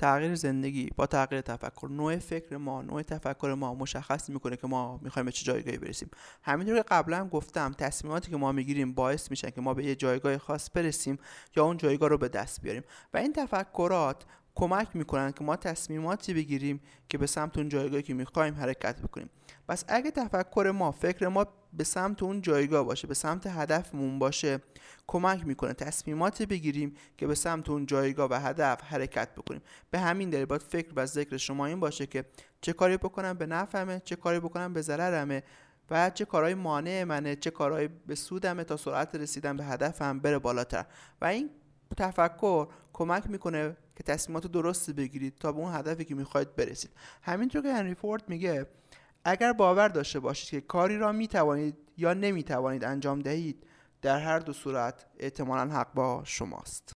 تغییر زندگی با تغییر تفکر. نوع فکر ما نوع تفکر ما مشخص می‌کنه که ما می‌خوایم به چه جایگاهی برسیم. همینطور که قبلا گفتم تصمیماتی که ما می‌گیریم باعث میشن که ما به یه جایگاه خاص برسیم یا اون جایگاه رو به دست بیاریم. و این تفکرات کمک می‌کنن که ما تصمیماتی بگیریم که به سمت اون جایگاهی که می‌خوایم حرکت بکنیم. پس اگه تفکر ما فکر ما به سمت اون جایگاه باشه به سمت هدفمون باشه کمک می‌کنه تصمیماتی بگیریم که به سمت اون جایگاه و هدف حرکت بکنیم. به همین دلیل باید فکر و ذکر شما این باشه که چه کاری بکنم به نفعمه چه کاری بکنم به ضررمه و چه کارهای مانع منه چه کارهای به سودمه تا سرعت رسیدن به هدفم بره بالاتر. و این تفکر کمک می‌کنه که تصمیمات درستی بگیرید تا به اون هدفی که می‌خواید برسید. همینطور که هنری فورد میگه اگر باور داشته باشید که کاری را می‌توانید یا نمی‌توانید انجام دهید در هر دو صورت احتمالا حق با شماست.